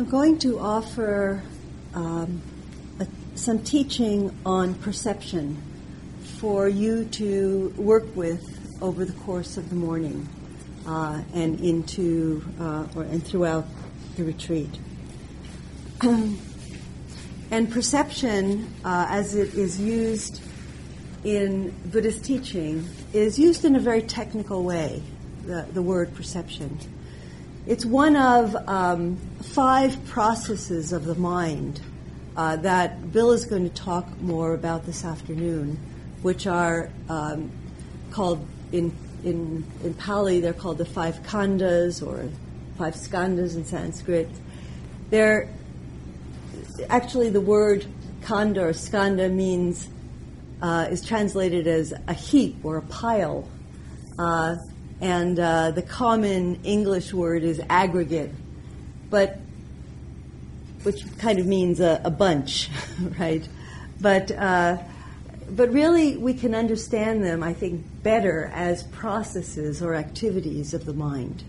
I'm going to offer um, a, some teaching on perception for you to work with over the course of the morning uh, and into uh, or and throughout the retreat. and perception, uh, as it is used in Buddhist teaching, is used in a very technical way. The, the word perception. It's one of um, five processes of the mind uh, that Bill is going to talk more about this afternoon, which are um, called in, in, in Pali, they're called the five khandhas or five skandhas in Sanskrit. They're actually the word khandha or skandha means uh, is translated as a heap or a pile. Uh, and uh, the common English word is aggregate, but which kind of means a, a bunch, right? But uh, but really, we can understand them, I think, better as processes or activities of the mind.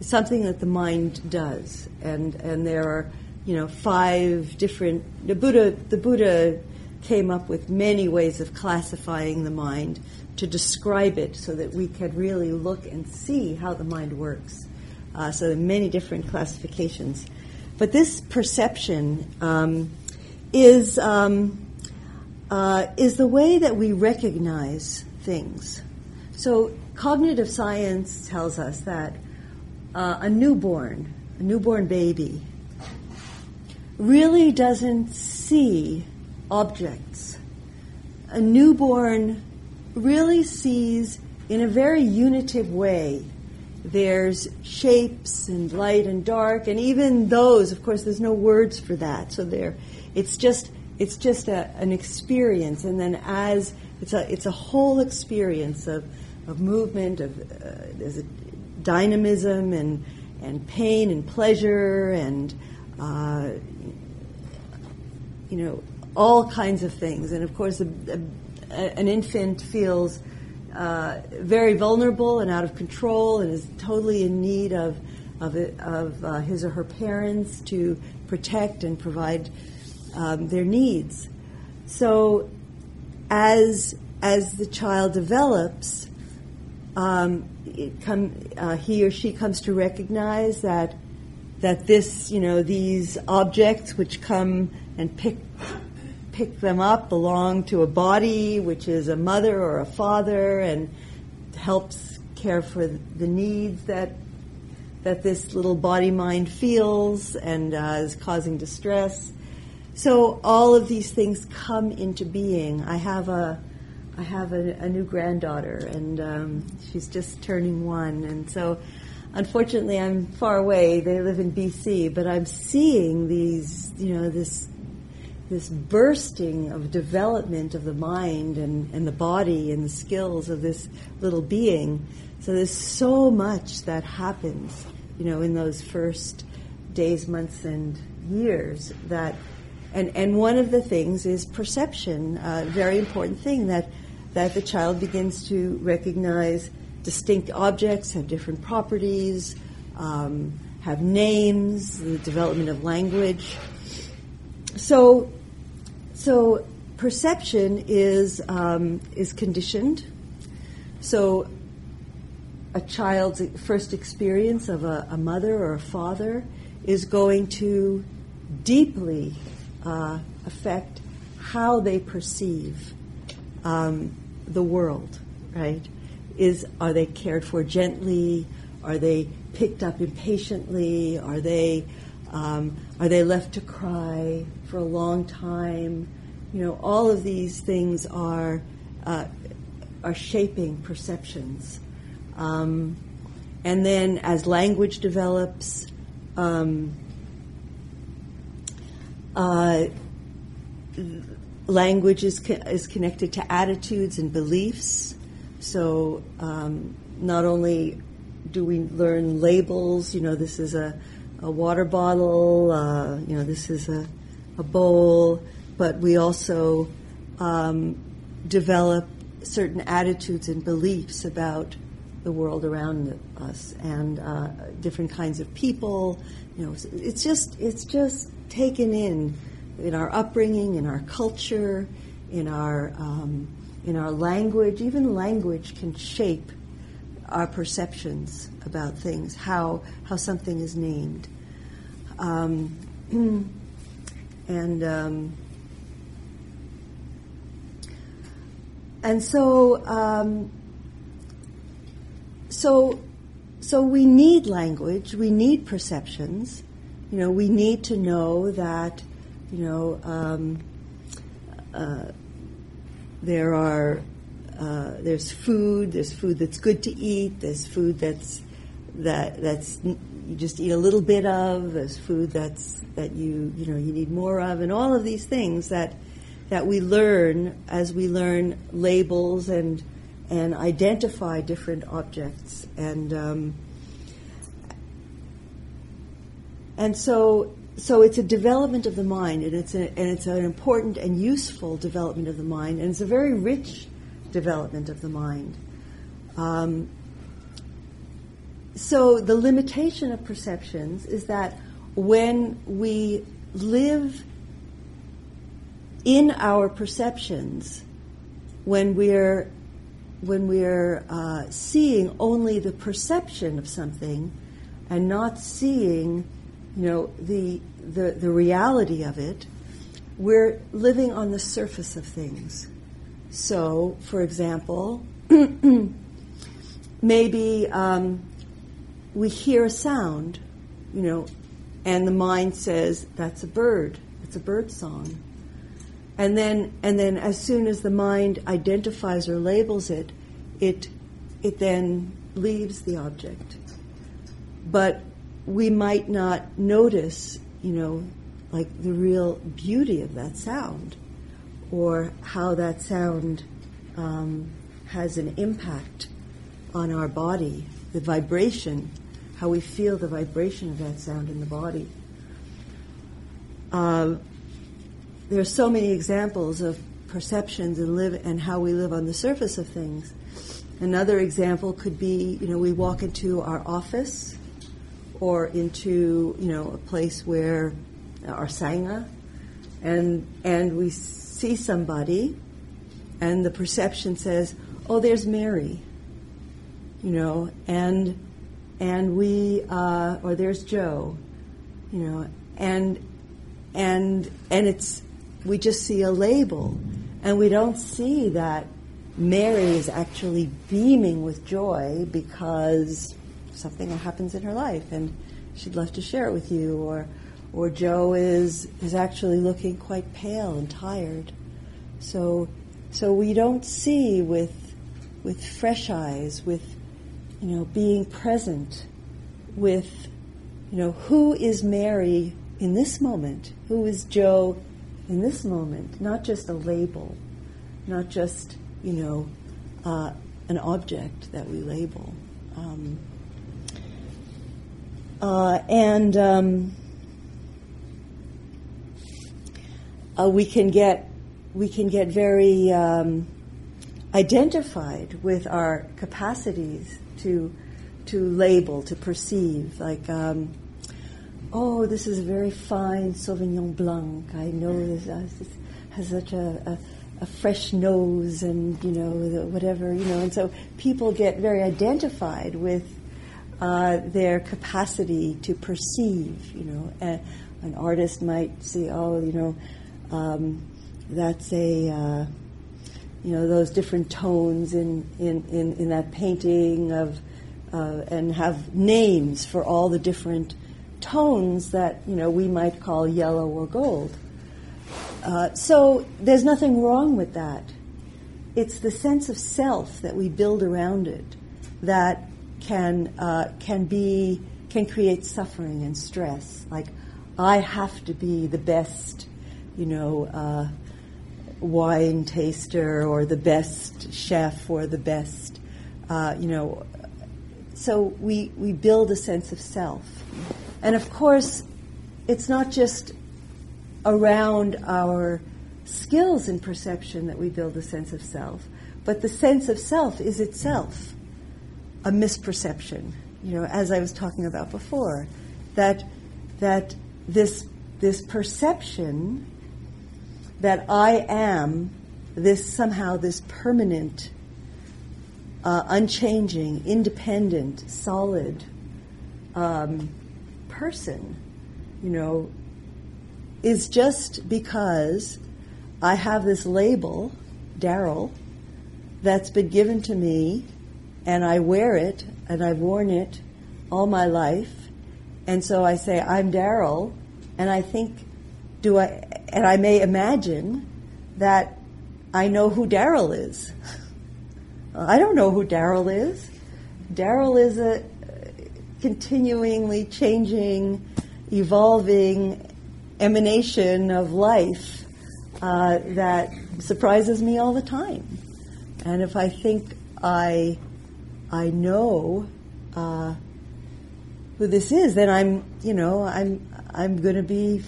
Something that the mind does, and and there are you know five different. The Buddha the Buddha came up with many ways of classifying the mind to describe it so that we could really look and see how the mind works. Uh, so many different classifications. But this perception um, is, um, uh, is the way that we recognize things. So cognitive science tells us that uh, a newborn, a newborn baby, really doesn't see objects. A newborn really sees in a very unitive way. There's shapes and light and dark, and even those, of course, there's no words for that. So there, it's just it's just a, an experience, and then as it's a it's a whole experience of of movement, of uh, dynamism and and pain and pleasure and uh, you know all kinds of things. And of course, a, a, an infant feels uh, very vulnerable and out of control and is totally in need of, of, it, of uh, his or her parents to protect and provide um, their needs. So, as, as the child develops, um, come, uh, he or she comes to recognize that that this, you know, these objects which come and pick pick them up belong to a body, which is a mother or a father, and helps care for the needs that that this little body mind feels and uh, is causing distress. So all of these things come into being. I have a I have a, a new granddaughter, and um, she's just turning one, and so unfortunately I'm far away. They live in BC, but I'm seeing these, you know, this this bursting of development of the mind and, and the body and the skills of this little being. So there's so much that happens, you know, in those first days, months, and years that, and, and one of the things is perception, a very important thing that, that the child begins to recognize distinct objects have different properties, um, have names, the development of language. So so perception is um, is conditioned. So a child's first experience of a, a mother or a father is going to deeply uh, affect how they perceive um, the world. Right? Is are they cared for gently? Are they picked up impatiently? Are they um, are they left to cry for a long time? You know, all of these things are uh, are shaping perceptions. Um, and then, as language develops, um, uh, language is, co- is connected to attitudes and beliefs. So, um, not only do we learn labels, you know, this is a a water bottle, uh, you know, this is a, a bowl, but we also um, develop certain attitudes and beliefs about the world around us and uh, different kinds of people. You know, it's just it's just taken in in our upbringing, in our culture, in our um, in our language. Even language can shape our perceptions about things, how how something is named, um, and um, and so um, so so we need language, we need perceptions. You know, we need to know that you know um, uh, there are uh, there's food. There's food that's good to eat. There's food that's that that's you just eat a little bit of. There's food that's that you you know you need more of, and all of these things that that we learn as we learn labels and and identify different objects and um, and so so it's a development of the mind and it's a, and it's an important and useful development of the mind and it's a very rich development of the mind. Um, so the limitation of perceptions is that when we live in our perceptions, when we're when we're uh, seeing only the perception of something and not seeing, you know, the, the the reality of it, we're living on the surface of things. So, for example, maybe um, we hear a sound, you know, and the mind says that's a bird. It's a bird song. And then, and then, as soon as the mind identifies or labels it, it, it then leaves the object. But we might not notice, you know, like the real beauty of that sound or how that sound um, has an impact on our body, the vibration, how we feel the vibration of that sound in the body. Uh, there are so many examples of perceptions and live and how we live on the surface of things. Another example could be, you know, we walk into our office or into, you know, a place where our sangha, and and we see somebody and the perception says, "Oh, there's Mary," you know, and and we uh, or there's Joe, you know, and and and it's we just see a label, and we don't see that Mary is actually beaming with joy because something happens in her life, and she'd love to share it with you, or or Joe is is actually looking quite pale and tired. So so we don't see with with fresh eyes, with you know, being present with you know, who is Mary in this moment? Who is Joe in this moment? Not just a label, not just, you know, uh, an object that we label. Um, uh, and um, uh, we can get we can get very um, identified with our capacities to to label, to perceive. Like, um, oh, this is a very fine Sauvignon Blanc. I know this, uh, has such a, a, a, fresh nose, and you know whatever you know. And so people get very identified with uh, their capacity to perceive. You know, an artist might see, oh, you know um, that's a uh, you know those different tones in in, in, in that painting of uh, and have names for all the different tones that you know we might call yellow or gold. Uh, so there's nothing wrong with that. It's the sense of self that we build around it that can uh, can be can create suffering and stress. Like I have to be the best you know, uh, wine taster or the best chef or the best, uh, you know. So we, we build a sense of self. And of course, it's not just around our skills in perception that we build a sense of self, but the sense of self is itself. a misperception. You know, as I was talking about before, that that this this perception that I am this somehow this permanent, uh, unchanging, independent, solid um, person, you know, is just because I have this label, Daryl, that's been given to me, and I wear it, and I've worn it all my life, and so I say I'm Daryl, and I think, do I, and I may imagine that I know who Daryl is. I don't know who Daryl is. Daryl is a continually changing, evolving emanation of life uh, that surprises me all the time. And if I think I I know uh, who this is, then I'm you know I'm I'm going to be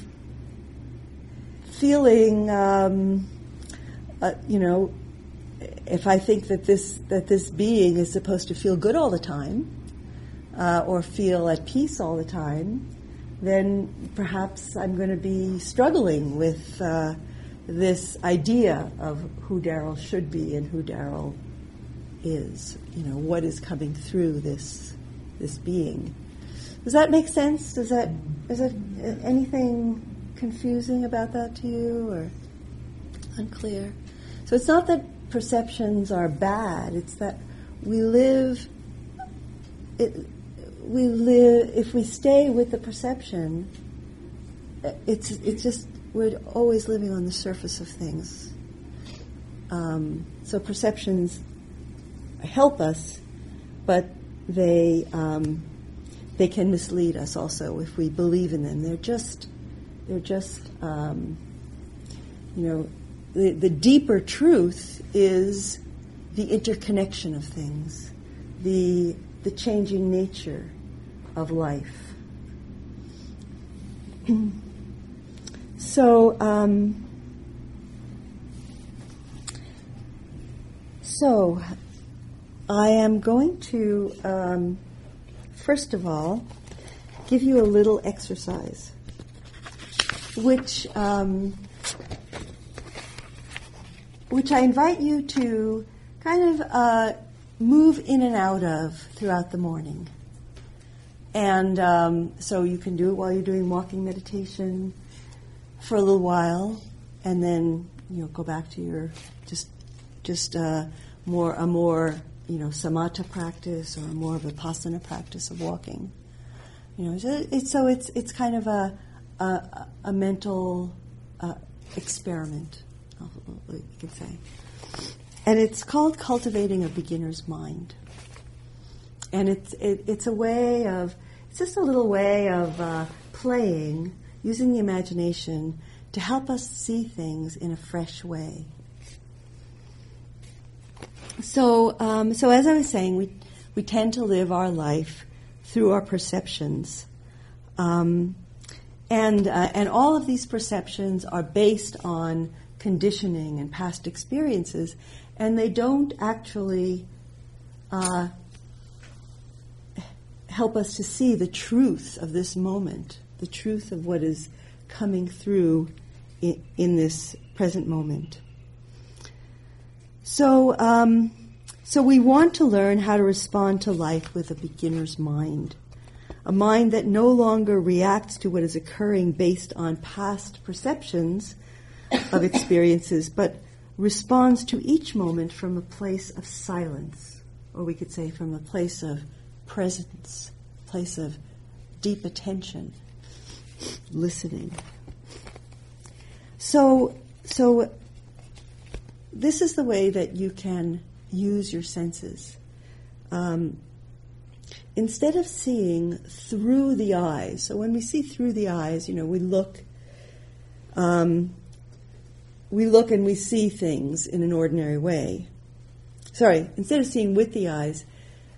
feeling um, uh, you know if I think that this that this being is supposed to feel good all the time uh, or feel at peace all the time, then perhaps I'm going to be struggling with uh, this idea of who Daryl should be and who Daryl is. You know, what is coming through this this being. Does that make sense? Does that is it anything confusing about that to you or unclear? So it's not that perceptions are bad. It's that we live. It, we live if we stay with the perception. It's it's just we're always living on the surface of things. Um, so perceptions help us, but they um, they can mislead us also if we believe in them. They're just they're just um, you know the, the deeper truth is the interconnection of things, the the changing nature of life. so, um, so I am going to, um, first of all, give you a little exercise, which um, which I invite you to kind of uh, move in and out of throughout the morning. And um, so you can do it while you're doing walking meditation for a little while, and then you know go back to your just just uh, more a more you know samatha practice or more of a vipassana practice of walking. You know, so it's so it's it's kind of a a, a mental uh, experiment you could say. And it's called Cultivating a Beginner's Mind. And it's, it, it's a way of, it's just a little way of uh, playing, using the imagination to help us see things in a fresh way. So, um, so as I was saying, we, we tend to live our life through our perceptions. Um, and, uh, and all of these perceptions are based on conditioning and past experiences, and they don't actually uh, help us to see the truth of this moment, the truth of what is coming through in, in this present moment. So, um, so we want to learn how to respond to life with a beginner's mind, a mind that no longer reacts to what is occurring based on past perceptions of experiences, but responds to each moment from a place of silence, or we could say from a place of presence, place of deep attention, listening. So, so this is the way that you can use your senses. Um, instead of seeing through the eyes, so when we see through the eyes, you know, we look um, we look and we see things in an ordinary way. Sorry, instead of seeing with the eyes,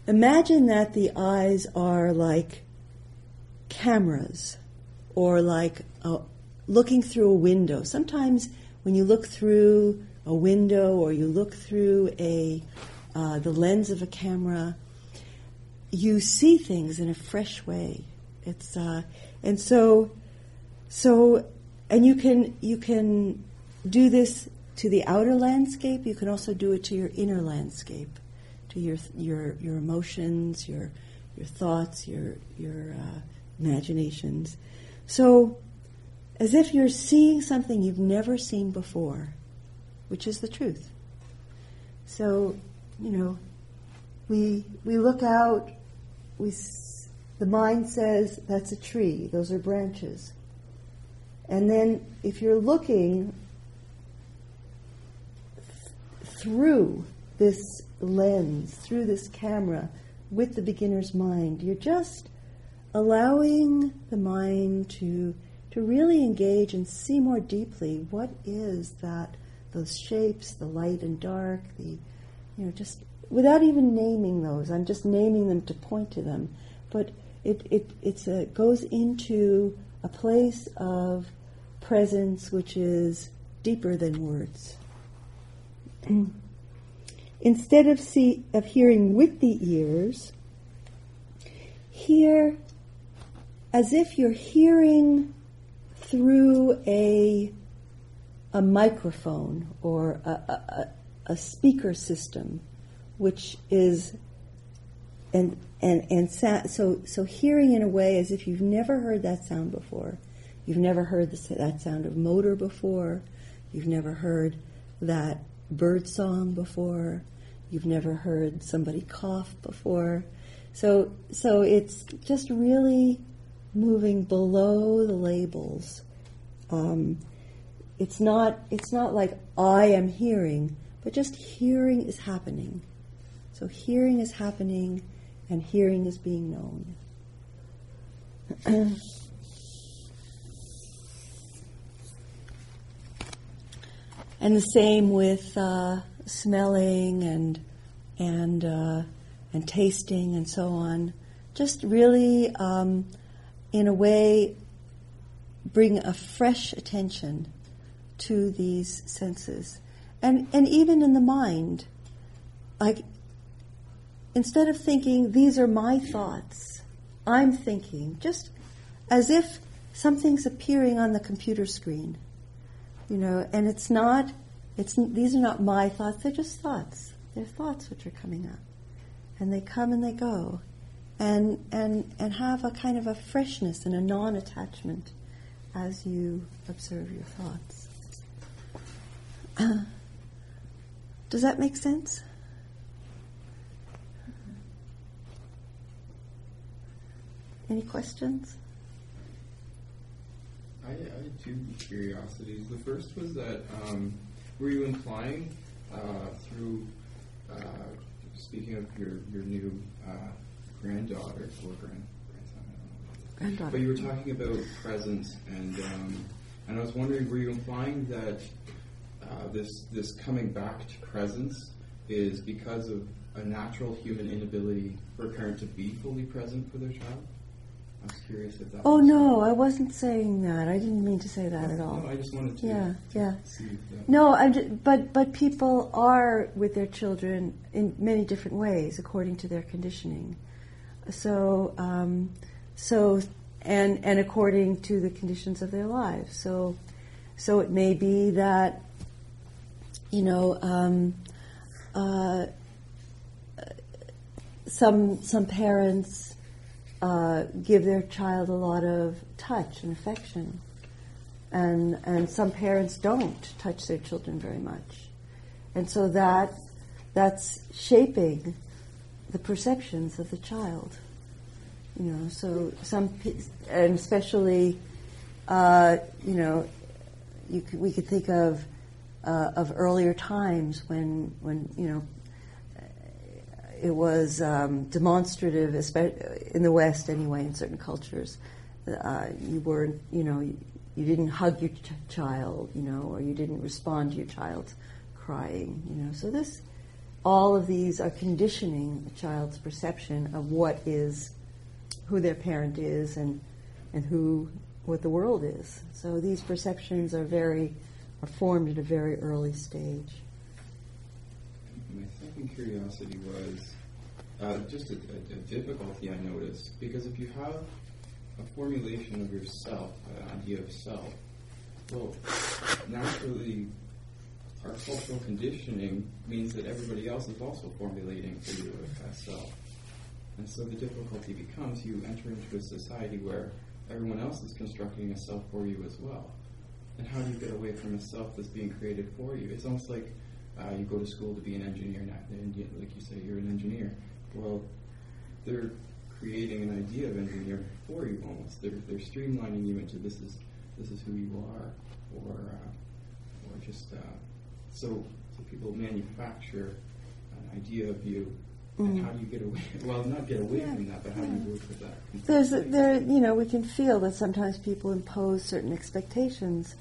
imagine that the eyes are like cameras or like a, looking through a window. Sometimes when you look through a window or you look through a uh, the lens of a camera, you see things in a fresh way. It's uh, and so so and you can you can do this to the outer landscape. You can also do it to your inner landscape, to your your your emotions, your your thoughts, your your uh, imaginations. So, as if you're seeing something you've never seen before, which is the truth. So, you know, we we look out. We the mind says that's a tree. Those are branches. And then, if you're looking through this lens, through this camera, with the beginner's mind, you're just allowing the mind to to really engage and see more deeply what is that those shapes, the light and dark, the you know just without even naming those. I'm just naming them to point to them, but it it it's a, goes into a place of presence which is deeper than words. Instead of see of hearing with the ears, hear as if you're hearing through a, a microphone or a, a, a speaker system, which is and and and sa- so so hearing in a way as if you've never heard that sound before, you've never heard that sound of motor before, you've never heard that bird song before, you've never heard somebody cough before, so so it's just really moving below the labels. Um, it's not it's not like I am hearing, but just hearing is happening. So hearing is happening, and hearing is being known. and the same with uh, smelling and and uh, and tasting and so on. Just really um, in a way, bring a fresh attention to these senses. And, and even in the mind, like, instead of thinking, these are my thoughts, I'm thinking, just as if something's appearing on the computer screen, you know, and it's not, it's, these are not my thoughts, they're just thoughts. They're thoughts which are coming up. And they come and they go and, and, and have a kind of a freshness and a non attachment as you observe your thoughts. Does that make sense? Any questions? I, I had two curiosities. The first was that um, were you implying uh, through uh, speaking of your your new uh, granddaughter or grand, grandson. Granddaughter. But you were talking about presence, and um, and I was wondering, were you implying that uh, this this coming back to presence is because of a natural human inability for a parent to be fully present for their child? I was curious if that. Oh no, I wasn't saying that. I didn't mean to say that at all. No, I just wanted to. Yeah, yeah. No, I'm just, but but people are with their children in many different ways according to their conditioning. So um, so and and according to the conditions of their lives. So so it may be that you know um, uh, some some parents uh, give their child a lot of touch and affection, and and some parents don't touch their children very much, and so that that's shaping the perceptions of the child. You know, so some and especially, uh, you know, you could, we could think of uh, of earlier times when when you know it was um, demonstrative, especially in the West anyway, in certain cultures. Uh, you weren't, you know, you, you didn't hug your ch- child, you know, or you didn't respond to your child's crying, you know. So this, all of these are conditioning a child's perception of what is, who their parent is, and and who what the world is. So these perceptions are very are formed at a very early stage. My second curiosity was uh, just a, a, a difficulty I notice because if you have a formulation of yourself, an idea of self, well, naturally, our cultural conditioning means that everybody else is also formulating for you a self. And so the difficulty becomes you enter into a society where everyone else is constructing a self for you as well. And how do you get away from a self that's being created for you? It's almost like uh, you go to school to be an engineer, like you say, you're an engineer. Well, they're creating an idea of engineer for you almost. They're, they're streamlining you into this is this is who you are, or uh, or just uh, so, so people manufacture an idea of you Mm. And how do you get away? Well, not get away yeah. from that, but how yeah. do you work with that? There's a, there, you know, we can feel that sometimes people impose certain expectations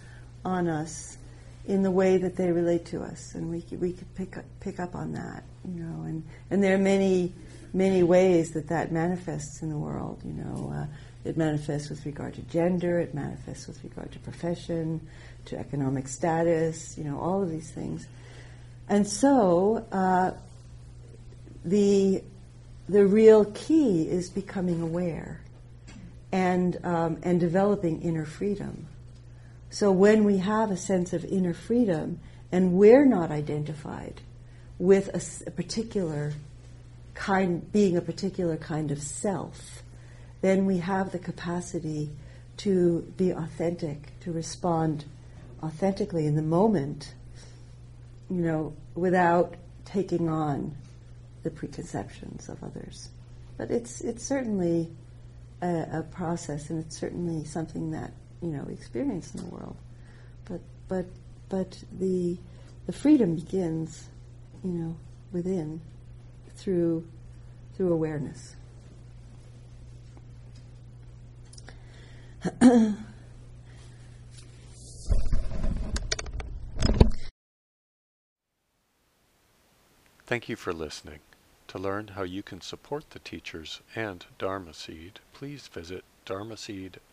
on us in the way that they relate to us, and we we could pick up, pick up on that, you know, and and there are many many ways that that manifests in the world, you know. Uh, it manifests with regard to gender. It manifests with regard to profession, to economic status. You know, all of these things. And so, uh, the the real key is becoming aware and um, and developing inner freedom. So when we have a sense of inner freedom and we're not identified with a, a particular kind, being a particular kind of self, then we have the capacity to be authentic, to respond authentically in the moment, you know, without taking on the preconceptions of others. But it's it's certainly a, a, process, and it's certainly something that you know experience in the world. But but but the the freedom begins, you know, within through through awareness. Thank you for listening. To learn how you can support the teachers and Dharma Seed, please visit dharma dharmaseed.org